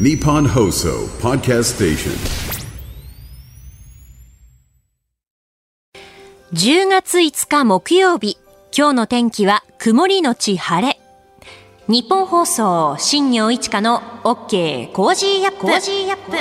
Nippon Hoso Podcast Station. 10月5日木曜日、今日の天気は曇りのち晴れ。ニッポン放送、新行市佳の OK Cozy up。Cozy up。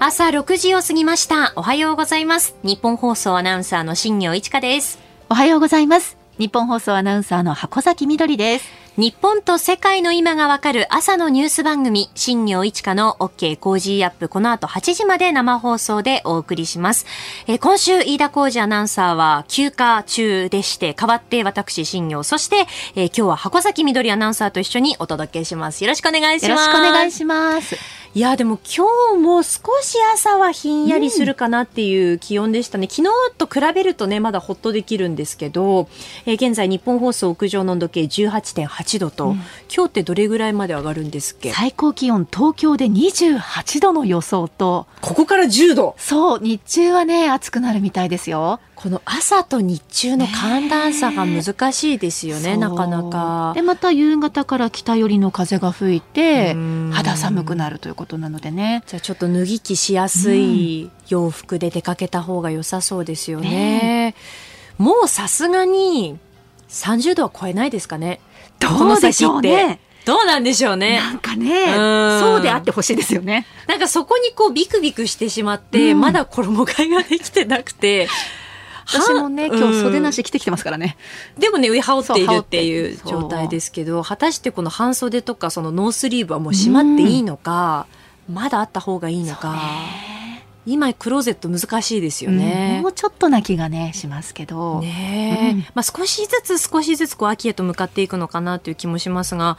朝6時を過ぎました。おはようございます。ニッポン放送アナウンサーの新行市佳です。おはようございます。ニッポン放送アナウンサーの箱崎みどりです。日本と世界の今がわかる朝のニュース番組、新行市佳の OK Cozy up、この後8時まで生放送でお送りします。えー今週、飯田浩司アナウンサーは休暇中でして、代わって私、新行、そして、えー今日は箱崎みどりアナウンサーと一緒にお届けします。よろしくお願いします。よろしくお願いします。いや、でも今日も少し朝はひんやりするかなっていう気温でしたね。昨日と比べるとね、まだほっとできるんですけど、えー現在日本放送屋上の温度計18.8度と、今日ってどれぐらいまで上がるんですっけ？最高気温東京で28度の予想と、ここから10度そう、日中はね、暑くなるみたいですよ。この朝と日中の寒暖差が難しいですよね、そうなかなかで、。また夕方から北寄りの風が吹いてうん、肌寒くなるということなのでね。じゃあちょっと脱ぎ着しやすい洋服で出かけた方が良さそうですよね。ねもうさすがに30度は超えないですかね。どうでしょうね。どうなんでしょうね。なんかね、うんそうであってほしいですよね。なんかそこにこうビクビクしてしまって、うんまだ衣替えができてなくて。私もね、は今日袖なうんし着てきてますからね。でもね、上羽織っているっていう状態ですけど、果たしてこの半袖とかそのノースリーブはもうしまっていいのか、まだあった方がいいのか。今クローゼット難しいですようんね。もうちょっとな気がね、しますけど。ねえ、うんまあ少しずつ少しずつこう秋へと向かっていくのかなという気もしますが、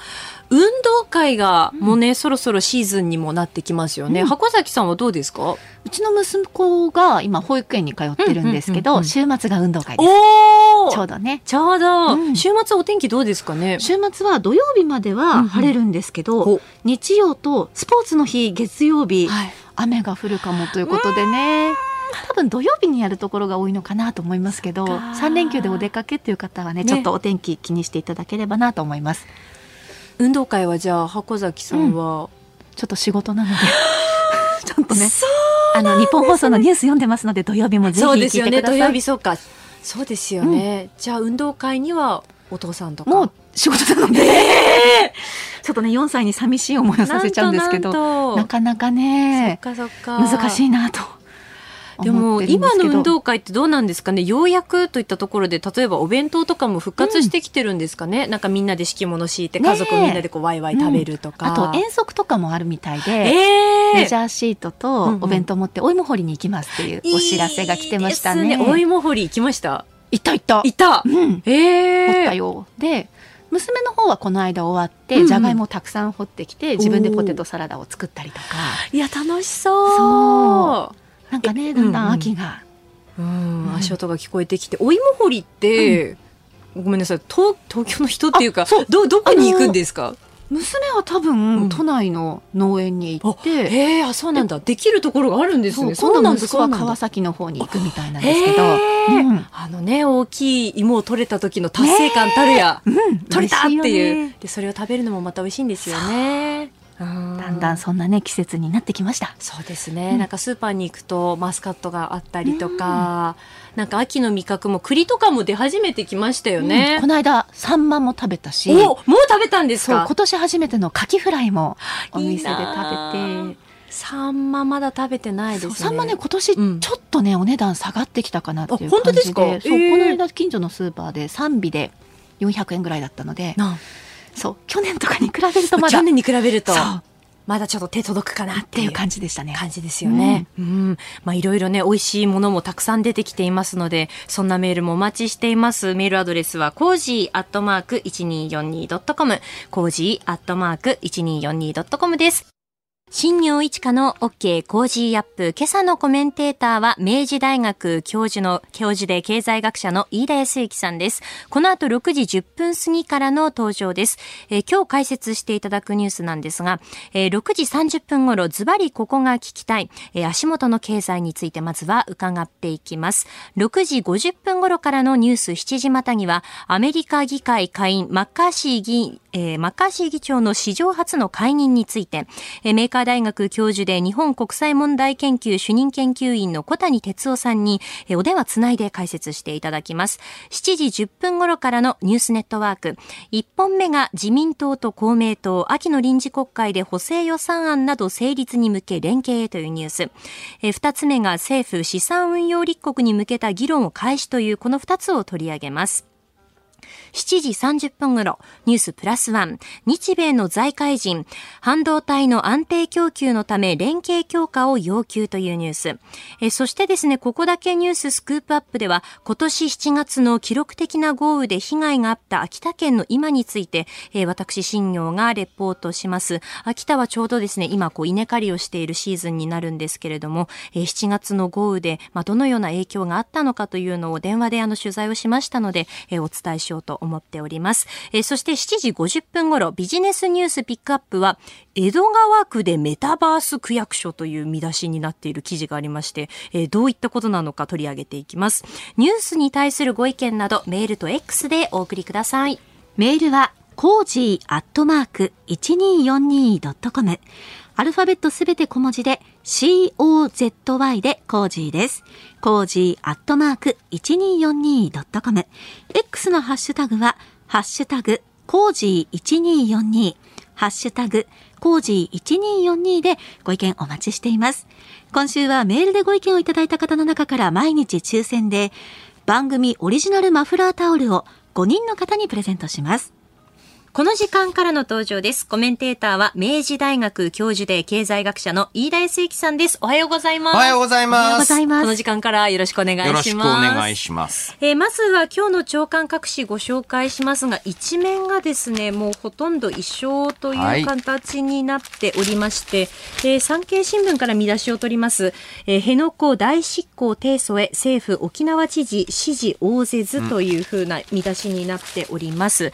運動会がもうね、そろそろシーズンにもなってきますよね。うん箱崎さんはどうですか？うちの息子が今保育園に通ってるんですけど、うんうんうんうん週末が運動会です。おちょうどね。ちょうど、うん週末お天気どうですかね？週末は土曜日までは晴れるんですけど、ほ日曜とスポーツの日月曜日、はい。雨が降るかもということでね。多分土曜日にやるところが多いのかなと思いますけどそっか。3連休でお出かけっていう方はねね。ちょっとお天気気にしていただければなと思います。運動会はじゃあ箱崎さんは、ちょっと仕事なので。ちょっとね。そうあの日本放送のニュース読んでますので土曜日もぜひそう聞いですよね。土てください。曜日そうか。そうですよね、じゃあ運動会にはお父さんとか？もう仕事なので、ちょっとね4歳に寂しい思いをさせちゃうんですけどなかなかね難しいなと。でも今の運動会ってどうなんですかね？ようやくといったところで例えばお弁当とかも復活してきてるんですかね、なんかみんなで敷物敷いてねえ。家族みんなでこうワイワイ食べるとか、あと遠足とかもあるみたいで、えー。レジャーシートとうんうん。お弁当持ってお芋掘りに行きますっていうお知らせが来てましたね。いいですお芋掘り行きました？行った行った。いた。うん。え掘ったー、よ。で、娘の方はこの間終わっうんうん。て、じゃがいもをたくさん掘ってきて、自分でポテトサラダを作ったりとか、いや楽しそう。そなんかね、えだんだうんうん。ん秋が。うん、足音が聞こえてきてお芋掘りって、ごめんなさい東東京の人っていうかどどこに行くんですか？娘は多うん。分、都内の農園に行って、へえあそうなんだ。できるところがあるんですそうねそうなんだ。川崎の方に行くみたいなんですけど、うん。あのね大きい芋を取れた時の達成感たるや、うん、取れたっていう。よねでそれを食べるのもまた美味しいんですよねだだんだんそんなね、季節になってきました。そうですね、うん。なんかスーパーに行くとマスカットがあったりとか、なんか秋の味覚も栗とかも出始めてきましたようん。ねこ、の間、サンマも食べたし、おもう食べたんですか？今年初めてのカキフライもお店でな食べて、サンマまだ食べてないですね。サンマね、今年ちうん。ょっとね、お値段下がってきたかなっていう感じで、ですか？そう、えー。この間近所のスーパーで3尾で400円ぐらいだったので、なそう、去年とかに比べるとまだ、去年に比べるとまだちょっと手届くかなってていう感じでしたね。感じですよね。うん。まあいろいろね、美味しいものもたくさん出てきていますので、そんなメールもお待ちしています。メールアドレスは、 cozy アットマーク 1242.com、cozy アットマーク 1242.com です。新行市佳の OK Cozy up。今朝のコメンテーターは明治大学教授の、教授で経済学者の飯田泰之さんです。この後6時10分過ぎからの登場です。えー今日解説していただくニュースなんですが、えー6時30分頃、ズバリここが聞きたい、えー足元の経済についてまずは伺っていきます。6時50分頃からのニュース7時またぎは、アメリカ議会下院マッカーシー議員、えー、マッカーシー議長の史上初の解任について、えー、メーカー大学教授で日本国際問題研究主任研究員の小谷哲夫さんに、えー、お電話つないで解説していただきます。7時10分頃からのニュースネットワーク。1本目が自民党と公明党、秋の臨時国会で補正予算案など成立に向け連携へというニュース。えー、2つ目が政府資産運用立国に向けた議論を開始というこの2つを取り上げます。7時30分頃、ニュースプラスワン、日米の財界人、半導体の安定供給のため連携強化を要求というニュース。えそしてですね、ここだけニューススクープアップでは、今年7月の記録的な豪雨で被害があった秋田県の今について、え私、新業がレポートします。秋田はちょうどですね、今こう稲刈りをしているシーズンになるんですけれども、え7月の豪雨で、まあ、どのような影響があったのかというのを電話であの取材をしましたので、えお伝えしようと思います思っております。えー、そして7時50分頃、ビジネスニュースピックアップは、江戸川区でメタバース区役所という見出しになっている記事がありまして、えー、どういったことなのか取り上げていきます。ニュースに対するご意見など、メールと X でお送りください。メールは、 cozy アットマーク 1242.com。アルファベットすべて小文字で COZY でコージーです。コージーアットマーク 1242.com。X のハッシュタグは、ハッシュタグ、コージー1242。ハッシュタグ、コージー1242でご意見お待ちしています。今週はメールでご意見をいただいた方の中から毎日抽選で、番組オリジナルマフラータオルを5人の方にプレゼントします。この時間からの登場です。コメンテーターは明治大学教授で経済学者の飯田康之さんです。おはようございます。おはようございます。おはようございます。この時間からよろしくお願いします。よろしくお願いします。えー、まずは今日の朝刊各紙ご紹介しますが、一面がですね、もうほとんど一緒という形になっておりまして、はい、えー、産経新聞から見出しを取ります、えー、辺野古大執行提訴へ政府沖縄知事支持応ぜずというふうな見出しになっております。う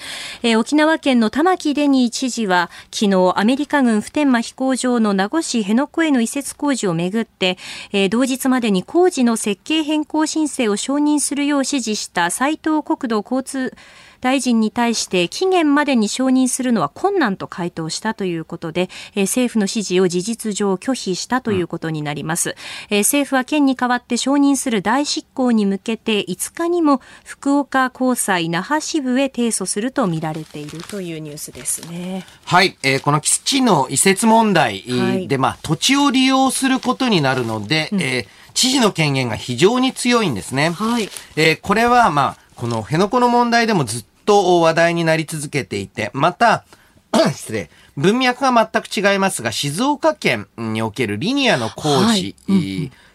ん、えー、沖縄県県の玉城デニー知事は昨日アメリカ軍普天間飛行場の名護市辺野古への移設工事をめぐって、えー、同日までに工事の設計変更申請を承認するよう指示した斉藤国土交通大臣に対して期限までに承認するのは困難と回答したということで、えー、政府の指示を事実上拒否したということになります、えー、政府は県に代わって承認する大執行に向けて5日にも福岡高裁那覇支部へ提訴するとみられているというニュースですね。はい、えー、この基地の移設問題で、はい、まあ土地を利用することになるので、うん、えー、知事の権限が非常に強いんですね。はい、えー、これはまあこの辺野古の問題でもずっと話題になり続けていて、また、失礼。文脈が全く違いますが、静岡県におけるリニアの工事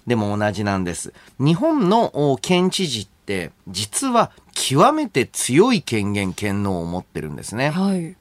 でも同じなんです。日本の県知事って、実は極めて強い権限、権能を持ってるんですね。はい、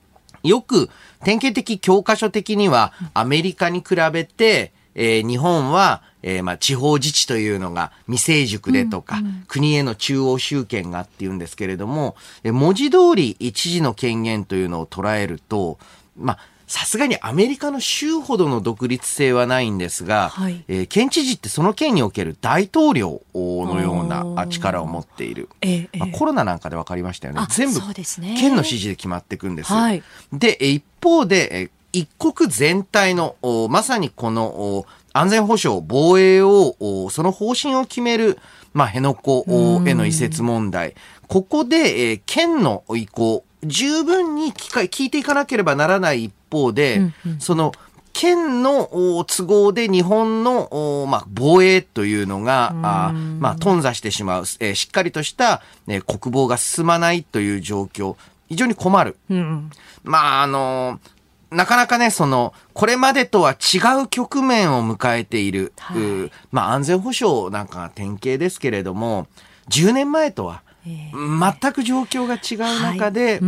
よく、典型的教科書的には、アメリカに比べて、えー、日本は、えー、まあ、地方自治というのが未成熟でとか、うんうん、国への中央集権がっていうんですけれども、え文字通り知事の権限というのを捉えると、まあ、さすがにアメリカの州ほどの独立性はないんですが、はい、えー、県知事ってその県における大統領のような力を持っている。ええまあ、コロナなんかで分かりましたよね。全部、県の指示で決まっていくんです。はい、で、一方で、一国全体の、まさにこの安全保障、防衛を、その方針を決める、まあ、辺野古への移設問題。ここで、えー、県の意向、十分に聞か聞いていかなければならない一方で、うんうん、その、県の都合で日本の、まあ、防衛というのが、あまあ、頓挫してしまう、えー、しっかりとした、えー、国防が進まないという状況、非常に困る。うん、まあ、あのーなかなかね、その、これまでとは違う局面を迎えている、はい、まあ安全保障なんかが典型ですけれども、10年前とは、全く状況が違う中で、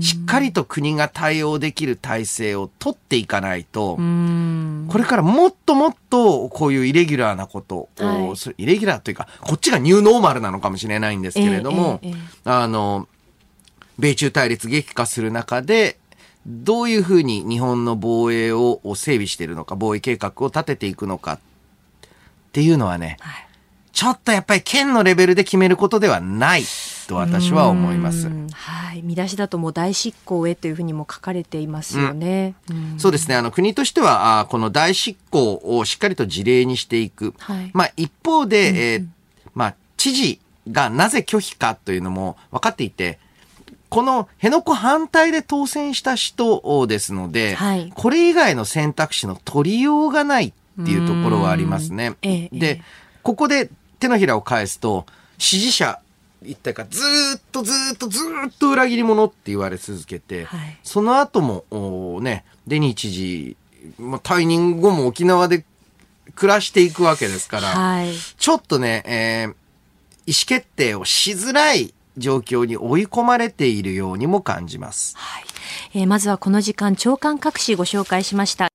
しっかりと国が対応できる体制を取っていかないと、これからもっともっとこういうイレギュラーなことを、イレギュラーというか、こっちがニューノーマルなのかもしれないんですけれども、あの、米中対立激化する中で、どういうふうに日本の防衛を整備しているのか、防衛計画を立てていくのかっていうのはね、はい、ちょっとやっぱり県のレベルで決めることではないと私は思います。はい。見出しだともう大執行へというふうにも書かれていますよね。うん、そうですね。あの、国としては、あこの大執行をしっかりと事例にしていく。はい、まあ、一方で、うん、えー、まあ、知事がなぜ拒否かというのも分かっていて、この辺野古反対で当選した人ですので、はい、これ以外の選択肢の取りようがないっていうところはありますね。ええ、で、ここで手のひらを返すと、支持者一体かずっとずっとずっと裏切り者って言われ続けて、はい、その後もねデニー知事、まあ、退任後も沖縄で暮らしていくわけですから、はい、ちょっとね、えー、意思決定をしづらい状況に追い込まれているようにも感じます。はいえー、まずはこの時間、長官各紙ご紹介しました。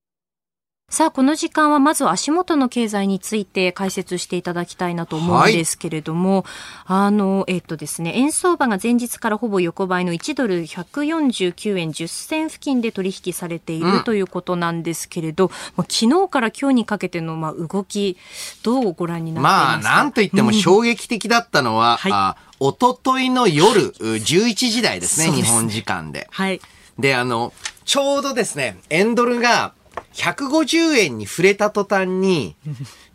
さあ、この時間はまず足元の経済について解説していただきたいなと思うんですけれども、はい、あの、えっとですね、円相場が前日からほぼ横ばいの1ドル149円10銭付近で取引されている、うん、ということなんですけれど、昨日から今日にかけてのまあ動き、どうご覧になっていますか？まあ、なんといっても衝撃的だったのは、はい、とといの夜 11時台ですね、日本時間で。はい。で、あの、ちょうどですね、円ドルが150円に触れた途端に、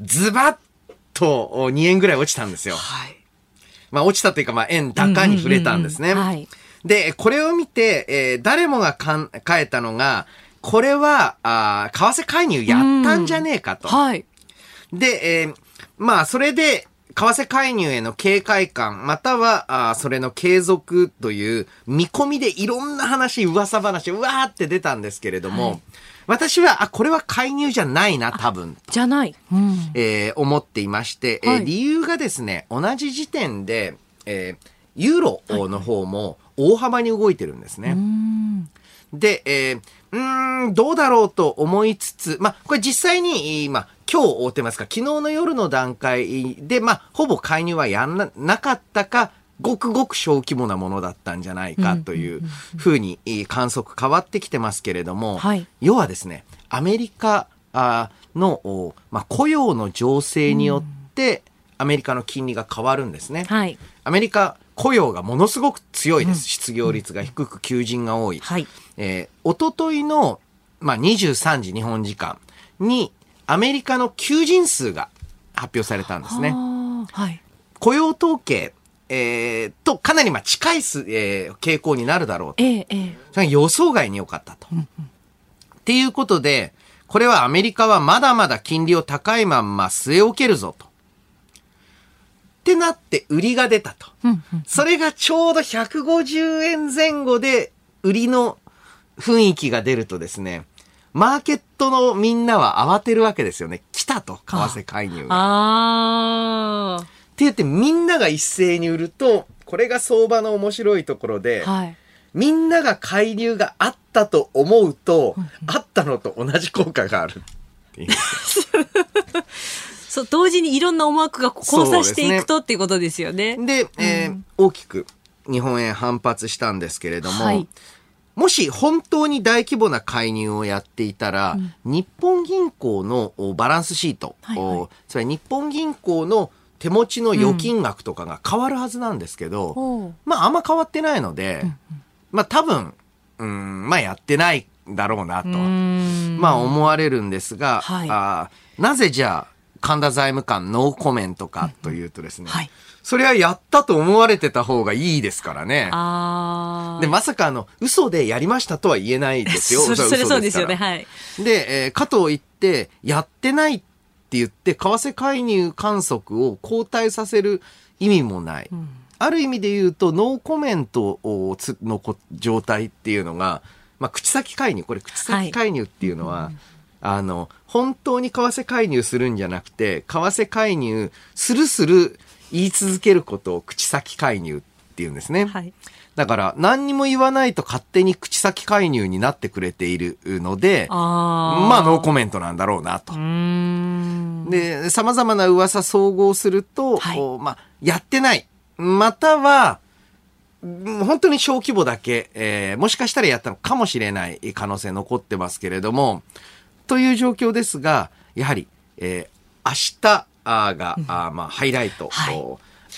ズバッと2円ぐらい落ちたんですよ。はい。まあ落ちたというか、まあ円高に触れたんですね。はい。で、これを見て、えー、誰もがかん変えたのが、これは、あ為替介入やったんじゃねえかと。はい。で、えー、まあ、それで、為替介入への警戒感、または、あそれの継続という見込みでいろんな話、噂話、うわーって出たんですけれども、はい、私は、あ、これは介入じゃないな、多分。じゃない。うん、えー、思っていまして、はい、えー、理由がですね、同じ時点で、えー、ユーロの方も大幅に動いてるんですね。はい、で、えー、うん、どうだろうと思いつつ、まあ、これ実際に、まあ、今日追ってますか、昨日の夜の段階で、まあ、ほぼ介入はやんななかったか、ごくごく小規模なものだったんじゃないかというふうに観測変わってきてますけれども、はい、要はですね、アメリカの、まあ、雇用の情勢によって、アメリカの金利が変わるんですね。はい、アメリカ雇用がものすごく強いです。失業率が低く求人が多い。はい、えー、おとといの、まあ、23時日本時間にアメリカの求人数が発表されたんですね。はい、雇用統計えー、と、かなりまあ近いす、えー、傾向になるだろうと。ええそれが予想外に良かったと。うんうん、っていうことで、これはアメリカはまだまだ金利を高いまんま据え置けるぞと。ってなって売りが出たと。うんうん、それがちょうど150円前後で売りの雰囲気が出るとですね、マーケットのみんなは慌てるわけですよね。来たと、為替介入が。ああ。って言ってみんなが一斉に売ると、これが相場の面白いところで、はい、みんなが介入があったと思うと、あったのと同じ効果があるっていう。そう、同時にいろんな思惑が交差していくと、っていうことですよね。で、えー、大きく日本円反発したんですけれども、はい、もし本当に大規模な介入をやっていたら、うん、日本銀行のバランスシート、はいはい、つまり日本銀行の手持ちの預金額とかが変わるはずなんですけど、うん、まああんま変わってないので、うん、まあ多分、うん、まあやってないだろうなと、まあ思われるんですが、はい、あなぜじゃあ神田財務官ノーコメントかというとですね、はい、それはやったと思われてた方がいいですからね。で、まさかあの、嘘でやりましたとは言えないですよ。それそうですよね、はい。で、えー、かといって、やってないっって言って、為替介入観測を後退させる意味もない。うん、ある意味で言うと、ノーコメントの状態っていうのが、まあ、口先介入、これ口先介入っていうのは、はい、あの、本当に為替介入するんじゃなくて、為替介入するする言い続けることを口先介入っていうんですね。はいだから何にも言わないと勝手に口先介入になってくれているので、あまあノーコメントなんだろうなと。で、様々な噂総合すると、はい、まあ、やってない。または、本当に小規模だけ、えー、もしかしたらやったのかもしれない可能性残ってますけれども、という状況ですが、やはり、えー、明日が、あまあ、ハイライト、はい、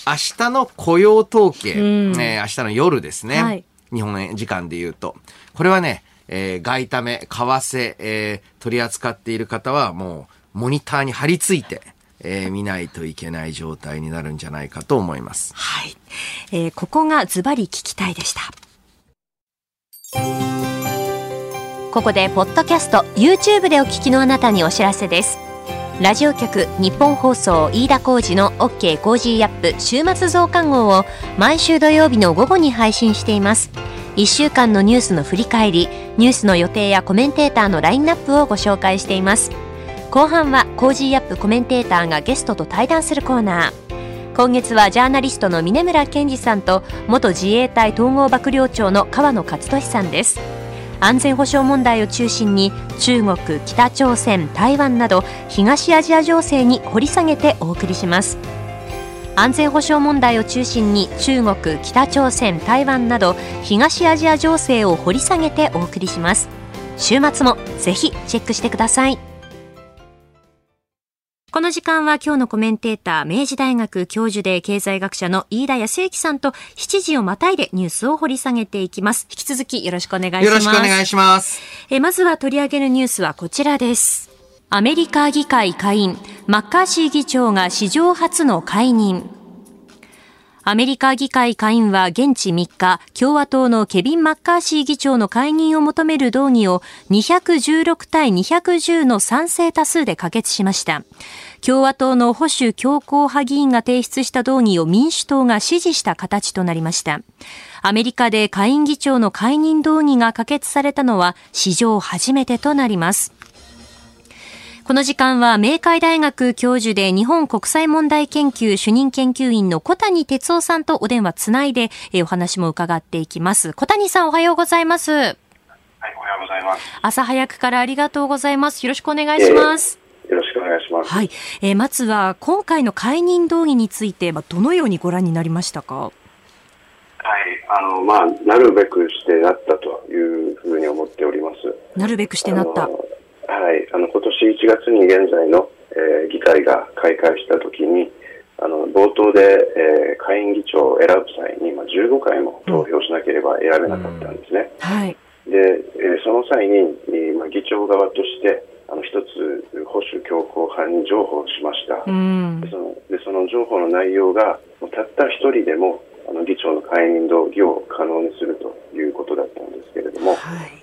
明日の雇用統計、うん、えー、明日の夜ですね、はい、日本時間で言うと。これはね、えー、外為、為替、えー、取り扱っている方はもうモニターに張り付いて、えー、見ないといけない状態になるんじゃないかと思います。はい。えー、ここがズバリ聞きたいでした。ここで、ポッドキャスト、YouTube でお聞きのあなたにお知らせです。ラジオ局日本放送飯田浩二の OK コージーアップ週末増刊号を毎週土曜日の午後に配信しています。1週間のニュースの振り返り、ニュースの予定やコメンテーターのラインナップをご紹介しています。後半は Cozy up コメンテーターがゲストと対談するコーナー。今月はジャーナリストの峯村健司さんと元自衛隊統合幕僚長の川野勝利さんです。安全保障問題を中心に中国、北朝鮮、台湾など東アジア情勢に掘り下げてお送りします。安全保障問題を中心に中国、北朝鮮、台湾など東アジア情勢を掘り下げてお送りします。週末もぜひチェックしてください。この時間は今日のコメンテーター、明治大学教授で経済学者の飯田康之さんと7時をまたいでニュースを掘り下げていきます。引き続きよろしくお願いします。よろしくお願いします。えまずは取り上げるニュースはこちらです。アメリカ議会下院、マッカーシー議長が史上初の解任。アメリカ議会下院は現地3日、共和党のケビン・マッカーシー議長の解任を求める動議を216対210の賛成多数で可決しました。共和党の保守強硬派議員が提出した動議を民主党が支持した形となりました。アメリカで下院議長の解任動議が可決されたのは史上初めてとなります。この時間は明海大学教授で日本国際問題研究主任研究員の小谷哲夫さんとお電話つないで、えお話も伺っていきます。小谷さんおはようございます。はい、おはようございます。朝早くからありがとうございます。よろしくお願いします。えー、よろしくお願いします。はい。えー、まずは今回の解任動議について、まあ、どのようにご覧になりましたか？はい、あの、まあ、なるべくしてなったというふうに思っております。なるべくしてなった。はい、あの今年1月に現在の、えー、議会が開会したときにあの冒頭で、えー、下院議長を選ぶ際に、まあ、15回も投票しなければ選べなかったんですね。うん、はい、で、えー、その際に、まあ、議長側としてあの一つ保守強硬派に譲歩しました、うん、でそのでその譲歩の内容がたった一人でもあの議長の解任動議を可能にするということだったんですけれども、はい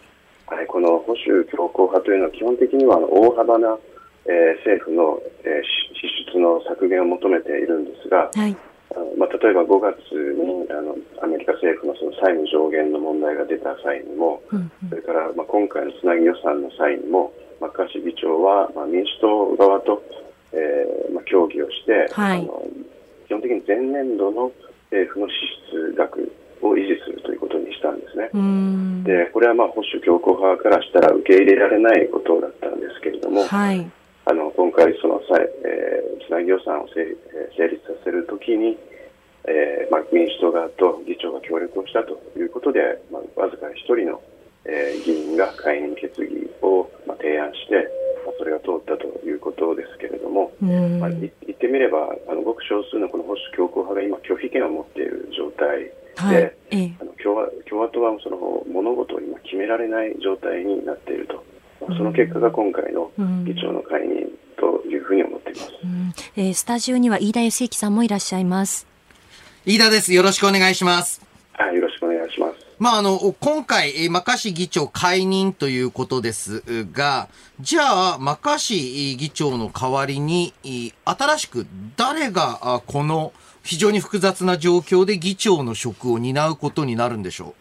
はい、この保守強硬派というのは基本的にはあの大幅な、えー、政府の、えー、支出の削減を求めているんですが、はい。あのまあ、例えば5月にあのアメリカ政府のその債務上限の問題が出た際にも、うんうん、それから、まあ、今回のつなぎ予算の際にもマッカーシー議長は、まあ、民主党側と、えーまあ、協議をして、はい、あの基本的に前年度の政府の支出額を維持するということにしたんですね。でこれはまあ保守強硬派からしたら受け入れられないことだったんですけれども、はい、あの今回その際、えー、つなぎ予算を成成立させるときに、えーまあ、民主党側と議長が協力をしたということで、まあ、わずか1人の、えー、議員が解任決議を、まあ、提案して、まあ、それが通ったということですけれども、まあ、言ってみればあのごく少数のこの保守強硬派が今拒否権を持っている状態はい、あの共和共和党はその物事を今決められない状態になっていると、うん、その結果が今回の議長の解任というふうに思っています、うん。えー、スタジオには飯田康之さんもいらっしゃいます。飯田です。よろしくお願いします。はいよろしくまあ、あの、今回、マカシ議長解任ということですが、じゃあ、マカシ議長の代わりに、新しく誰がこの非常に複雑な状況で議長の職を担うことになるんでしょ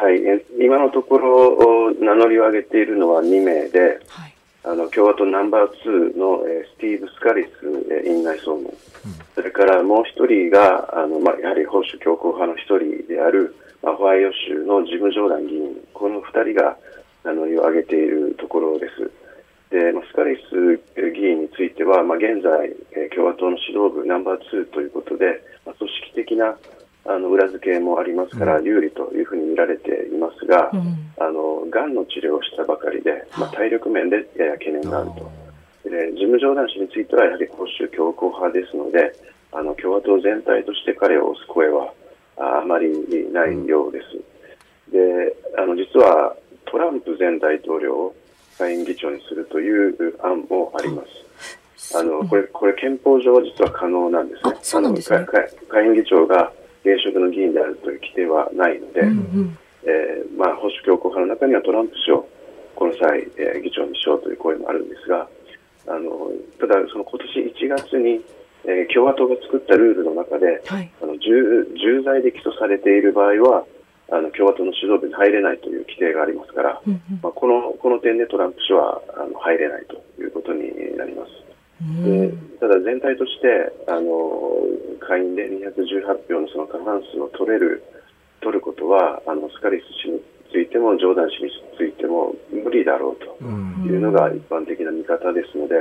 う？はい、今のところ名乗りを上げているのは2名で、はい、あの共和党ナンバー2の、えスティーブ・スカリス、え院内総務、うん、それからもう1人があの、まあ、やはり保守強硬派の1人である、まあ、ホワイオ州のジム・ジョーダン議員、この2人が名乗りを上げているところです。でスカリス議員については、まあ、現在、共和党の指導部ナンバー2ということで、まあ、組織的なあの裏付けもありますから、有利というふうに見られていますが、うん、あのがんの治療をしたばかりで、まあ、体力面でやや懸念があると。でジム・ジョーダン氏についてはやはり保守強硬派ですので、あの共和党全体として彼を押す声はあまりないようです。であの実はトランプ前大統領を下院議長にするという案もあります。あのこれこれ憲法上は実は可能なんですね。そうなんですね下院議長が現職の議員であるという規定はないので、うんうん、えー、まあ、保守強硬派の中にはトランプ氏をこの際、えー、議長にしようという声もあるんですが、あのただ、その今年1月に、えー、共和党が作ったルールの中で、はい、あの重重罪で起訴されている場合はあの共和党の指導部に入れないという規定がありますから、うんうん、まあ、このこの点でトランプ氏はあの入れないということになります。でただ全体としてあの下院で218票のその過半数を取れる取ることはあのスカリス氏についてもジョーダン氏についても無理だろうというのが一般的な見方ですので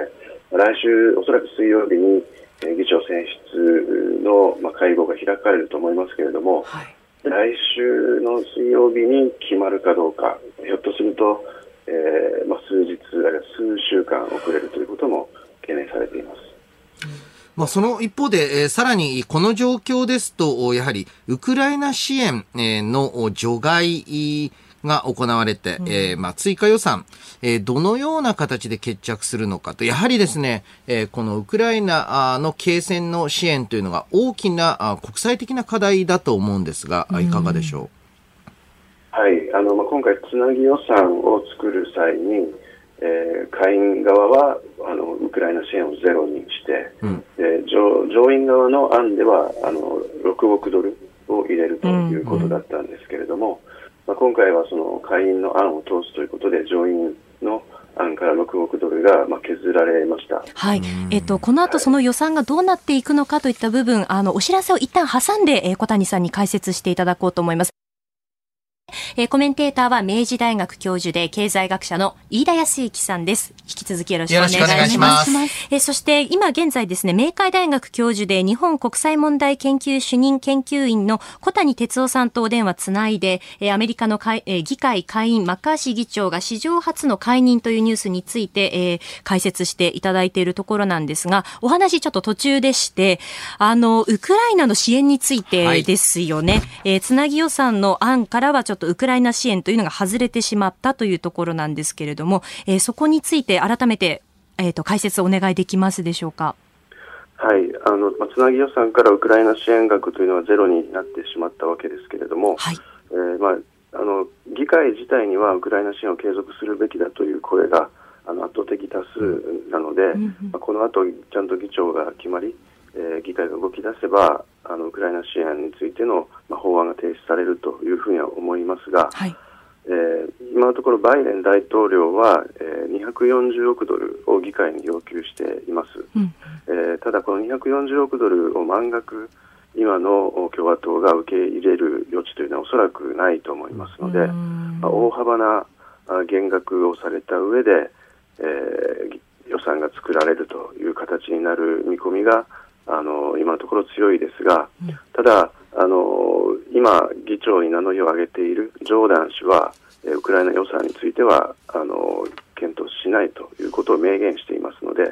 来週、おそらく水曜日に議長選出の、まあ、会合が開かれると思いますけれども、はい、来週の水曜日に決まるかどうかひょっとすると、えーまあ、数日あるいは数週間遅れるということも懸念されています。まあ、その一方で、えー、さらにこの状況ですと、やはりウクライナ支援の除外が行われて、うん、えー、まあ、追加予算、えー、どのような形で決着するのかと、やはりですね、えー、このウクライナの継戦の支援というのが大きな国際的な課題だと思うんですが、いかがでしょう？はい、あの、まあ、今回つなぎ予算を作る際に、えー、下院側はあのウクライナ支援をゼロにして、うん、で上上院側の案ではあの6億ドルを入れるということだったんですけれども、うんうん、まあ、今回はその下院の案を通すということで上院の案から6億ドルがまあ削られました。はい。えっと、この後その予算がどうなっていくのかといった部分、あの、お知らせを一旦挟んで、えー、小谷さんに解説していただこうと思います。えー、コメンテーターは明治大学教授で経済学者の飯田康之さんです。引き続きよろしくお願いします。ますえー、そして今現在ですね、明海大学教授で日本国際問題研究主任研究員の小谷哲夫さんとお電話つないで、えー、アメリカの会、えー、議会会員マッカーシー議長が史上初の解任というニュースについて、えー、解説していただいているところなんですが、お話ちょっと途中でして、あの、ウクライナの支援についてですよね。はい、えー、つなぎ予算の案からはちょっとウクライナ支援というのが外れてしまったというところなんですけれども、えー、そこについて改めて、えーと、解説をお願いできますでしょうか？はい、あの、まあ、つなぎ予算からウクライナ支援額というのはゼロになってしまったわけですけれども、はい、えー、まあ、あの議会自体にはウクライナ支援を継続するべきだという声があの圧倒的多数なので、うんまあ、この後ちゃんと議長が決まり、えー、議会が動き出せばあのウクライナ支援についての、まあ、法案が提出されるというふうには思いますが、はい、えー、今のところバイデン大統領は、えー、240億ドルを議会に要求しています、うん、えー、ただこの240億ドルを満額今の共和党が受け入れる余地というのはおそらくないと思いますので、まあ、大幅な減額をされた上で、えー、予算が作られるという形になる見込みがあの今のところ強いですが、ただあの今、議長に名乗りを上げているジョーダン氏は、ウクライナ予算についてはあの検討しないということを明言していますので、はい、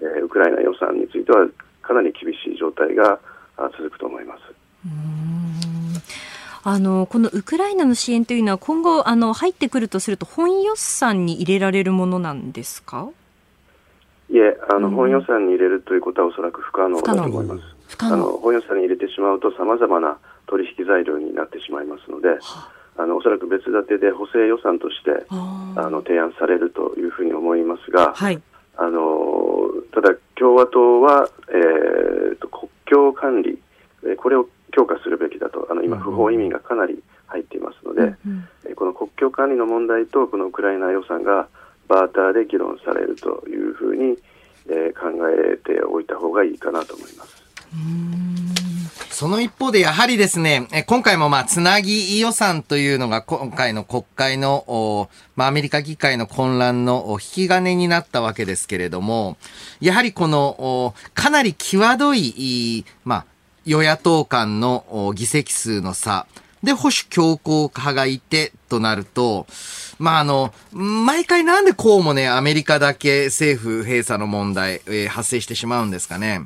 えウクライナ予算についてはかなり厳しい状態が続くと思います。あのこのウクライナの支援というのは今後あの入ってくるとすると本予算に入れられるものなんですか？いえ、あの、本予算に入れるということはおそらく不可能だと思います。あの本予算に入れてしまうとさまざまな取引材料になってしまいますので、あ。のおそらく別立てで補正予算としてあ。の提案されるというふうに思いますが、はい、あのただ共和党は、えーと、国境管理これを強化するべきだとあの今、不法移民がかなり入っていますので、うんうん、この国境管理の問題とこのウクライナ予算がバーターで議論されるというふうに、えー、考えておいた方がいいかなと思います。その一方でやはりですね、今回もまあ、つなぎ予算というのが今回の国会の、まあ、アメリカ議会の混乱の引き金になったわけですけれども、やはりこの、かなり際どい、まあ、与野党間の議席数の差、で、保守強硬派がいて、となると、まあ、あの、毎回なんでこうもね、アメリカだけ政府閉鎖の問題、えー、発生してしまうんですかね？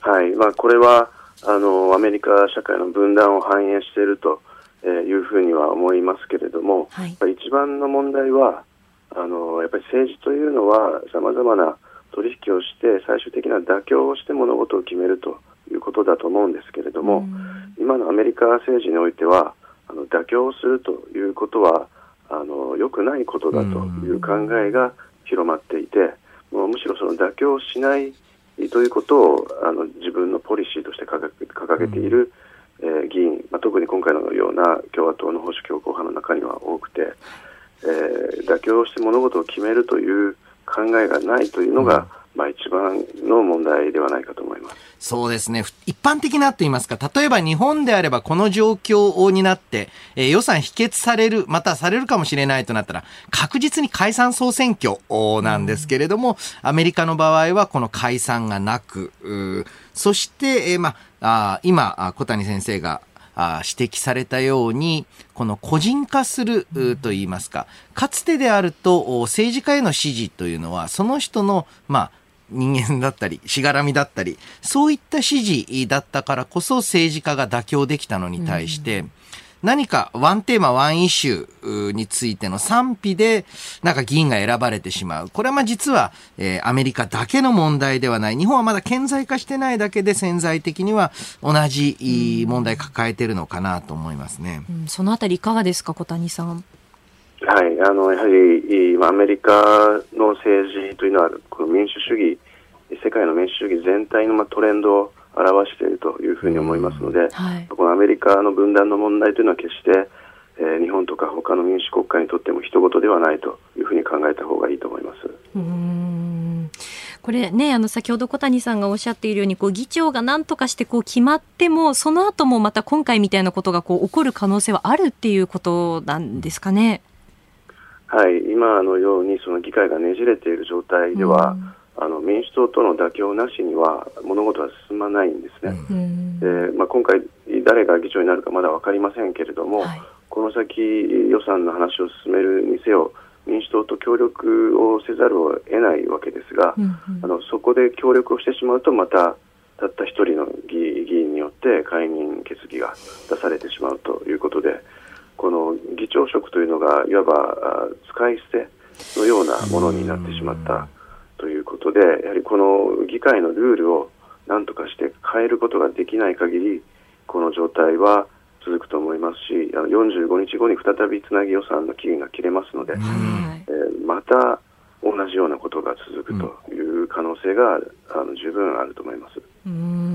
はいまあ、これはあのアメリカ社会の分断を反映しているというふうには思いますけれども、はい、一番の問題はあのやっぱり政治というのはさまざまな取引をして最終的な妥協をして物事を決めるということだと思うんですけれども、今のアメリカ政治においてはあの妥協をするということはあの良くないことだという考えが広まっていて、もうむしろその妥協しないということをあの自分のポリシーとして掲げ掲げている、えー、議員、まあ、特に今回のような共和党の保守強硬派の中には多くて、えー、妥協して物事を決めるという考えがないというのが、まあ、一番の問題ではないかと思います。そうですね。一般的なと言いますか、例えば日本であればこの状況になって、えー、予算否決される、またされるかもしれないとなったら、確実に解散総選挙なんですけれども、アメリカの場合はこの解散がなく、そして、えー、まあ、今、小谷先生が指摘されたように、この個人化するといいますか、かつてであると政治家への支持というのは、その人の、まあ、人間だったり、しがらみだったり、そういった支持だったからこそ政治家が妥協できたのに対して、うん何かワンテーマ、ワンイシューについての賛否で、なんか議員が選ばれてしまう。これはまあ実は、えー、アメリカだけの問題ではない。日本はまだ顕在化してないだけで潜在的には同じ問題抱えてるのかなと思いますね。うん、そのあたりいかがですか、小谷さん。はい、あのやはりアメリカの政治というのはこの民主主義、世界の民主主義全体のまあトレンドを表しているというふうに思いますので、はい、このアメリカの分断の問題というのは決して、えー、日本とか他の民主国家にとっても人事ではないというふうに考えた方がいいと思います。うんこれね、あの先ほど小谷さんがおっしゃっているように、こう議長が何とかしてこう決まっても、その後もまた今回みたいなことがこう起こる可能性はあるっていうことなんですかね？はい、今のようにその議会がねじれている状態では、うん。あの民主党との妥協なしには物事は進まないんですね。うん、でまあ、今回、誰が議長になるかまだ分かりませんけれども、はい、この先、予算の話を進めるにせよ、民主党と協力をせざるを得ないわけですが、うんうん、あのそこで協力をしてしまうと、またたった一人の議員によって解任決議が出されてしまうということで、この議長職というのがいわば使い捨てのようなものになってしまった。ということで、やはりこの議会のルールを何とかして変えることができない限り、この状態は続くと思いますし、あの45日後に再びつなぎ予算の期限が切れますので、えー、また同じようなことが続くという可能性が、あの十分あると思います。うん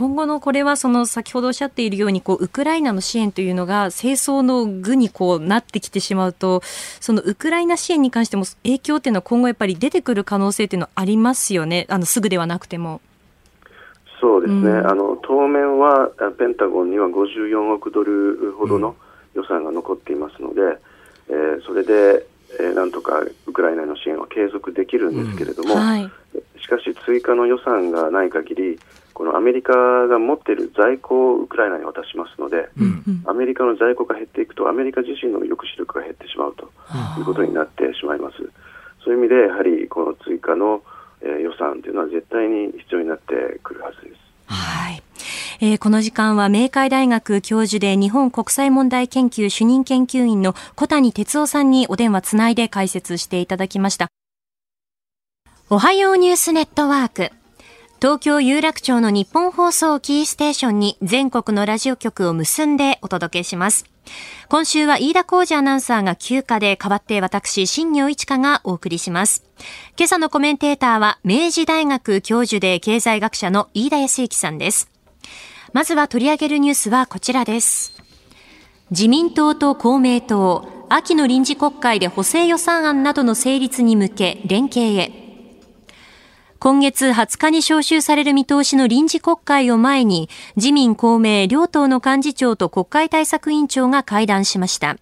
今後のこれはその先ほどおっしゃっているようにこうウクライナの支援というのが戦争の具にこうなってきてしまうとそのウクライナ支援に関しても影響っていうのは今後やっぱり出てくる可能性っていうのはありますよね。あのすぐではなくても。そうですね、うん、あの当面はペンタゴンには54億ドルほどの予算が残っていますので、うん、えー、それで、えー、なんとかウクライナの支援は継続できるんですけれども、うん。はい、しかし追加の予算がない限りこのアメリカが持っている在庫をウクライナに渡しますので、うん、アメリカの在庫が減っていくとアメリカ自身の抑止力が減ってしまうということになってしまいます。そういう意味でやはりこの追加の、えー、予算というのは絶対に必要になってくるはずです。はいえー、この時間は明海大学教授で日本国際問題研究主任研究員の小谷哲夫さんにお電話つないで解説していただきました。おはようニュースネットワーク。東京有楽町の日本放送キーステーションに全国のラジオ局を結んでお届けします。今週は飯田浩二アナウンサーが休暇で代わって私、新業一華がお送りします。今朝のコメンテーターは明治大学教授で経済学者の飯田康之さんです。まずは取り上げるニュースはこちらです。自民党と公明党、秋の臨時国会で補正予算案などの成立に向け連携へ。今月20日に召集される見通しの臨時国会を前に、自民公明両党の幹事長と国会対策委員長が会談しました。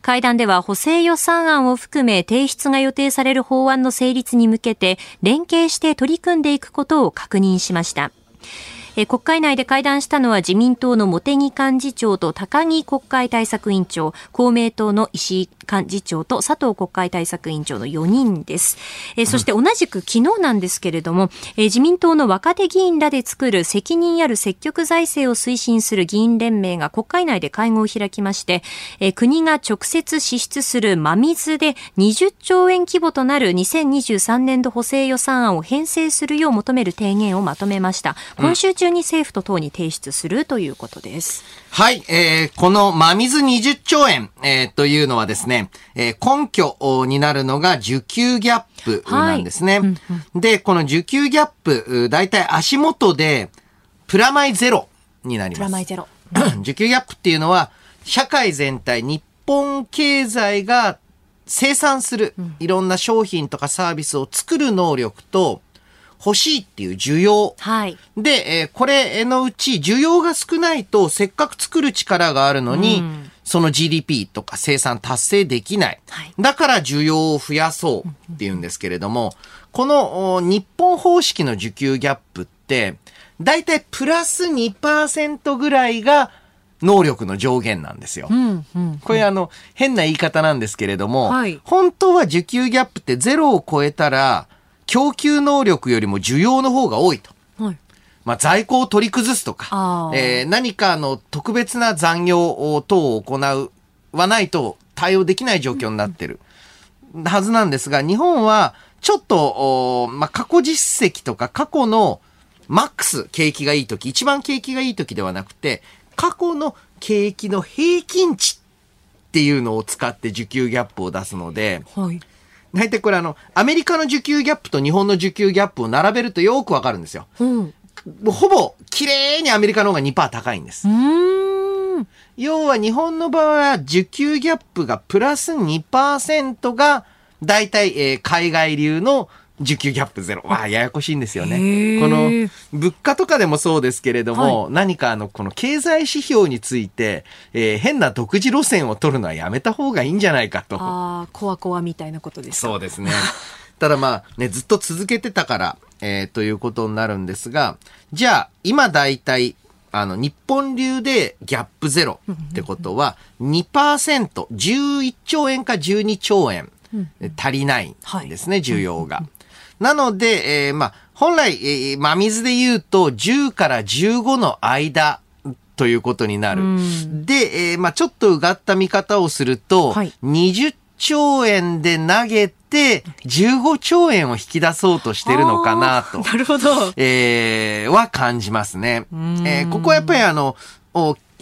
会談では補正予算案を含め提出が予定される法案の成立に向けて連携して取り組んでいくことを確認しました。え、国会内で会談したのは自民党の茂木幹事長と高木国会対策委員長、公明党の石井幹事長と佐藤国会対策委員長の4人です。え、そして同じく昨日なんですけれども、え、自民党の若手議員らで作る責任ある積極財政を推進する議員連盟が国会内で会合を開きまして、え、国が直接支出する真水で20兆円規模となる2023年度補正予算案を編成するよう求める提言をまとめました。今週中に政府と党に提出するということです。うん、はい、えー、この真水20兆円、えー、というのはですね、えー、根拠になるのが需給ギャップなんですね。はいうんうん、で、この需給ギャップ、だいたい足元でプラマイゼロになります。プラマイゼロ。需給ギャップっていうのは、社会全体、日本経済が生産するいろんな商品とかサービスを作る能力と、欲しいっていう需要。はい。で、えー、これのうち需要が少ないとせっかく作る力があるのに、うん、その GDP とか生産達成できない。はい、だから需要を増やそうっていうんですけれども、この日本方式の需給ギャップって、だいたいプラス2%ぐらいが能力の上限なんですよ。うんうん、これあの、変な言い方なんですけれども、はい、本当は需給ギャップってゼロを超えたら、供給能力よりも需要の方が多いと。はい、まあ、在庫を取り崩すとか、えー、何かの特別な残業等を行うはないと対応できない状況になってるはずなんですが、日本はちょっと、まあ、過去実績とか過去のマックス景気がいい時、一番景気がいい時ではなくて、過去の景気の平均値っていうのを使って需給ギャップを出すので、はい、大体これあの、アメリカの需給ギャップと日本の需給ギャップを並べるとよくわかるんですよ。うん、ほぼ、綺麗にアメリカの方が2%高いんです。要は日本の場合は需給ギャップがプラス2%が、大体、えー、海外流の需給ギャップゼロ。わあ、ややこしいんですよね。この、物価とかでもそうですけれども、はい、何かあの、この経済指標について、えー、変な独自路線を取るのはやめた方がいいんじゃないかと。ああ、コアコアみたいなことですかそうですね。ただまあ、ね、ずっと続けてたから、えー、ということになるんですが、じゃあ、今大体、あの、日本流でギャップゼロってことは2%、11兆円か12兆円足りないんですね、需要が。なので、えー、まあ、本来、えー、真水で言うと10から15の間ということになる。で、えー、まあ、ちょっとうがった見方をすると、はい、20兆円で投げて、15兆円を引き出そうとしてるのかなと。なるほど。えー、は感じますね。えー、ここはやっぱりあの、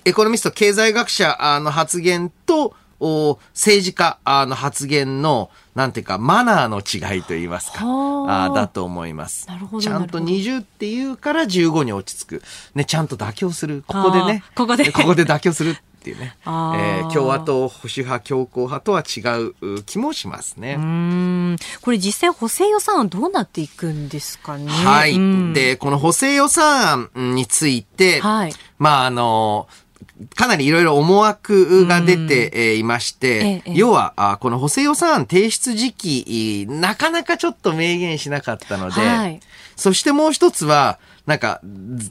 エコノミスト経済学者の発言と、政治家の発言の、なんていうか、マナーの違いと言いますか、あだと思います。ちゃんと20って言うから15に落ち着く。ね、ちゃんと妥協する。ここでね。ここで。ここで妥協する。っていうね、えー、共和党保守派強硬派とは違う気もしますね。うんこれ実際補正予算案どうなっていくんですかね？はい。で、この補正予算案について、はい、まああのかなりいろいろ思惑が出ていまして、うん、要は、この補正予算案提出時期、なかなかちょっと明言しなかったので、はい、そしてもう一つは、なんか、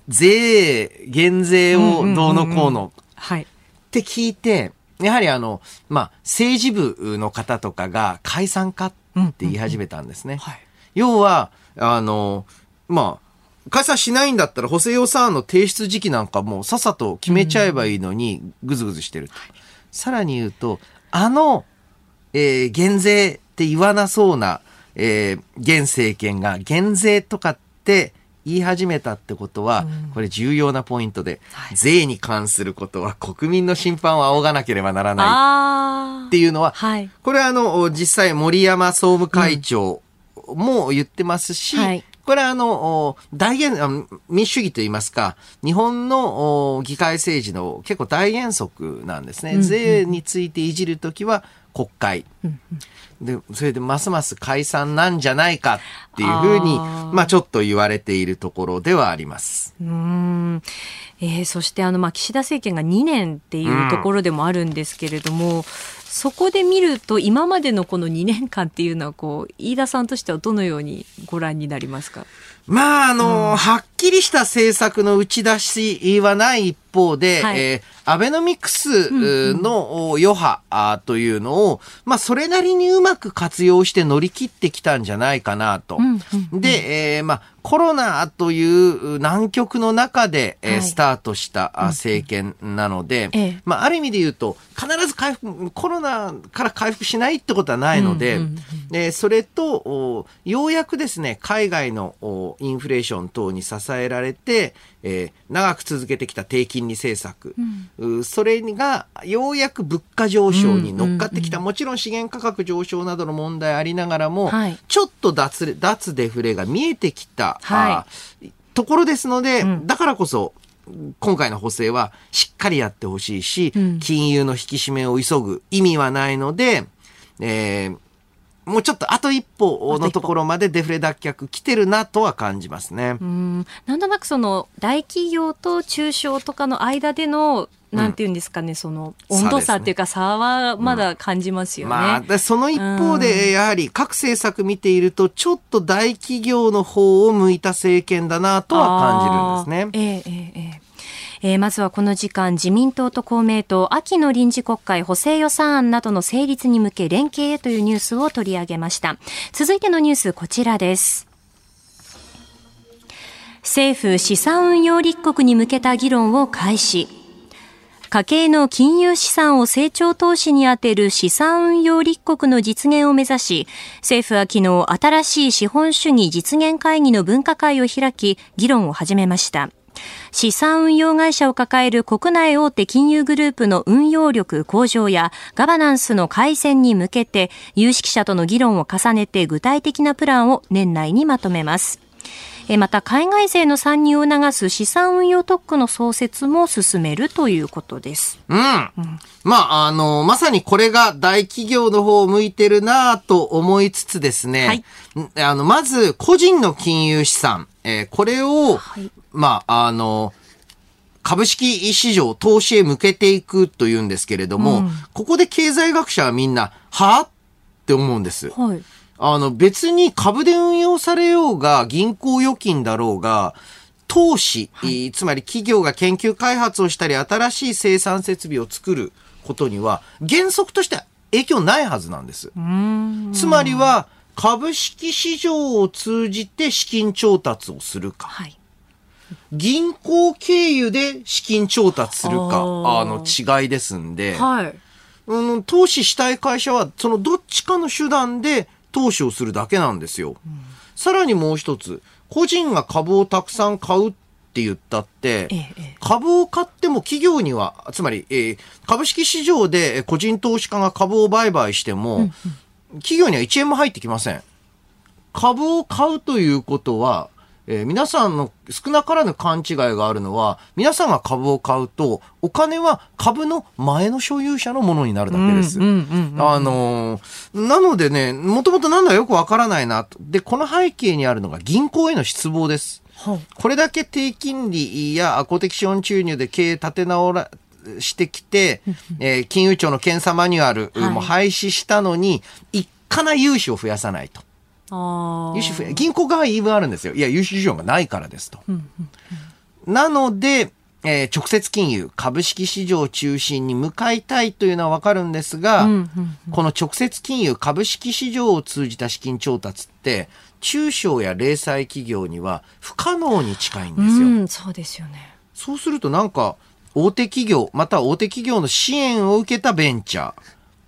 税、減税をどうのこうの、って聞いて、やはりあの、まあ、政治部の方とかが解散かって言い始めたんですね。要は、あの、まあ、解散しないんだったら補正予算案の提出時期なんかもうさっさと決めちゃえばいいのにぐずぐずしてると。さらに言うと、あの、えー、減税って言わなそうな、えー、現政権が減税とかって言い始めたってことは、これ重要なポイントで、税に関することは国民の審判を仰がなければならないっていうのは、これはあの、実際森山総務会長も言ってますし、これはあの、大原、民主主義といいますか、日本の議会政治の結構大原則なんですね。税についていじるときは国会。で、それでますます解散なんじゃないかっていうふうに、まあちょっと言われているところではあります。うん。えー、そしてあの、まあ岸田政権が2年っていうところでもあるんですけれども、うんそこで見ると今までのこの2年間っていうのはこう飯田さんとしてはどのようにご覧になりますか？まあ、あの、うん、はっきりした政策の打ち出しはない一方で、はい、えー、アベノミクスの余波というのを、まあ、それなりにうまく活用して乗り切ってきたんじゃないかなと。で、えー、まあ、コロナという難局の中で、えー、スタートした政権なので、うんうん、まあ、ある意味で言うと、必ず回復、コロナから回復しないってことはないので、えそれと、ようやくですね、海外のインフレーション等に支えられて、えー、長く続けてきた低金利政策、うん、それがようやく物価上昇に乗っかってきた、うんうんうん、もちろん資源価格上昇などの問題ありながらも、はい、ちょっと脱脱デフレが見えてきた、はい、ところですので、うん、だからこそ今回の補正はしっかりやってほしいし、うん、金融の引き締めを急ぐ意味はないので、えー、もうちょっとあと一歩のところまでデフレ脱却来てるなとは感じますね。うんなんとなくその大企業と中小とかの間でのなんていうんですかね、うん、その温度差っていうか差はまだ感じますよね。うん、まあ、その一方で、やはり各政策見ていると、ちょっと大企業の方を向いた政権だなとは感じるんですね。えええええー、まずはこの時間、自民党と公明党、秋の臨時国会補正予算案などの成立に向け連携へというニュースを取り上げました。続いてのニュース、こちらです。政府資産運用立国に向けた議論を開始。家計の金融資産を成長投資に充てる資産運用立国の実現を目指し、政府は昨日新しい資本主義実現会議の分科会を開き、議論を始めました。資産運用会社を抱える国内大手金融グループの運用力向上やガバナンスの改善に向けて有識者との議論を重ねて具体的なプランを年内にまとめます。また海外勢の参入を促す資産運用特区の創設も進めるということです。うん。うん、まあ、あの、まさにこれが大企業の方を向いてるなと思いつつですね、はい、あの、まず個人の金融資産、えー、これを、はい、まあ、あの、株式市場投資へ向けていくというんですけれども、うん、ここで経済学者はみんな、はって思うんです。はい。あの、別に株で運用されようが、銀行預金だろうが、投資、はい、つまり企業が研究開発をしたり、新しい生産設備を作ることには、原則としては影響ないはずなんです。つまりは、株式市場を通じて資金調達をするか。はい。銀行経由で資金調達するか、あの違いですんで、はい。うん、投資したい会社は、そのどっちかの手段で投資をするだけなんですよ。うん、さらにもう一つ、個人が株をたくさん買うって言ったって、ええ、株を買っても企業には、つまり、えー、株式市場で個人投資家が株を売買しても、うんうん、企業には1円も入ってきません。株を買うということは、えー、皆さんの少なからぬ勘違いがあるのは、皆さんが株を買うと、お金は株の前の所有者のものになるだけです。あのー、なのでね、もともとなんだよくわからないなと。で、この背景にあるのが銀行への失望です。これだけ低金利や公的資本注入で経営立て直ら、してきて、えー、金融庁の検査マニュアルも廃止したのに、一かな融資を増やさないと。融資増や、銀行側は言い分あるんですよ。いや、融資事情がないからですと。なので、えー、直接金融、株式市場を中心に向かいたいというのはわかるんですが、この直接金融、株式市場を通じた資金調達って、中小や零細企業には不可能に近いんですよ。うん、そうですよね。そうするとなんか、大手企業、または大手企業の支援を受けたベンチャ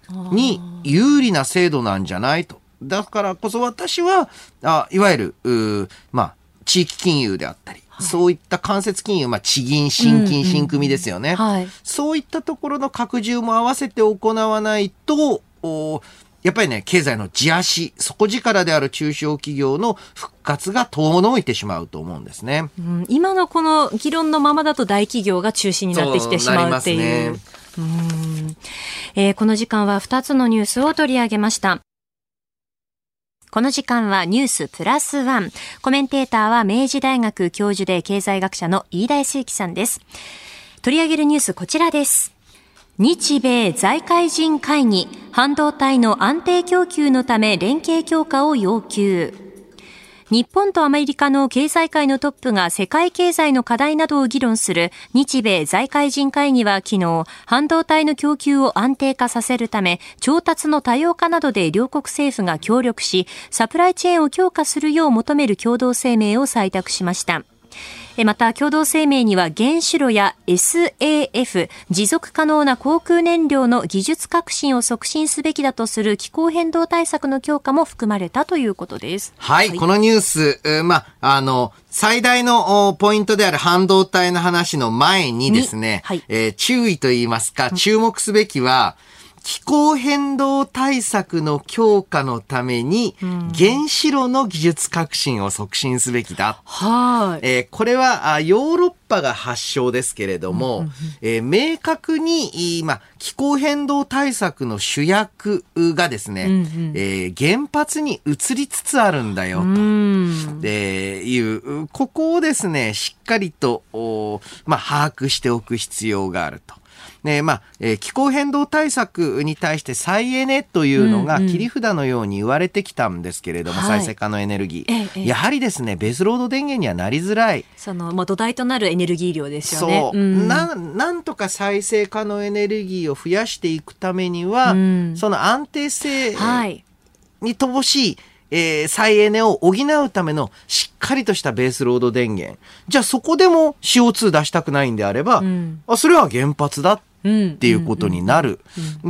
ーに有利な制度なんじゃないと。だからこそ私は、あいわゆる、まあ、地域金融であったり、はい、そういった間接金融、まあ、地銀、新金、新組ですよね、はい、そういったところの拡充も合わせて行わないと、おやっぱりね、経済の地足、底力である中小企業の復活が遠のいてしまうと思うんですね。うん、今のこの議論のままだと大企業が中心になってきてしまうっていう。うね、うんえー、この時間は2つのニュースを取り上げました。この時間はニュースプラスワン。コメンテーターは明治大学教授で経済学者の飯田康之さんです。取り上げるニュースこちらです。日米財界人会議、半導体の安定供給のため連携強化を要求。日本とアメリカの経済界のトップが世界経済の課題などを議論する日米財界人会議は昨日、半導体の供給を安定化させるため、調達の多様化などで両国政府が協力し、サプライチェーンを強化するよう求める共同声明を採択しました。また共同声明には原子炉や SAF 持続可能な航空燃料の技術革新を促進すべきだとする気候変動対策の強化も含まれたということです。はい、はい、このニュース、まあ、あの、最大のポイントである半導体の話の前にですね、はい、えー、注意と言いますか、注目すべきは、うん気候変動対策の強化のために、原子炉の技術革新を促進すべきだ。はい、えー、これはヨーロッパが発祥ですけれども、えー、明確に、まあ、気候変動対策の主役がですね、うんうん、えー、原発に移りつつあるんだよと、でいう、ここをですね、しっかりと、まあ、把握しておく必要があると。ね、まあ、えー、気候変動対策に対して再エネというのが切り札のように言われてきたんですけれども、うんうん、再生可能エネルギー、はい、やはりですね、ベースロード電源にはなりづらい。その、まあ、土台となるエネルギー量ですよね。そう。うん、な、なんとか再生可能エネルギーを増やしていくためには、うん、その安定性に乏しい、えー、再エネを補うためのしっかりとしたベースロード電源。じゃあそこでも CO2 出したくないんであれば、うん、あそれは原発だっていうことになる。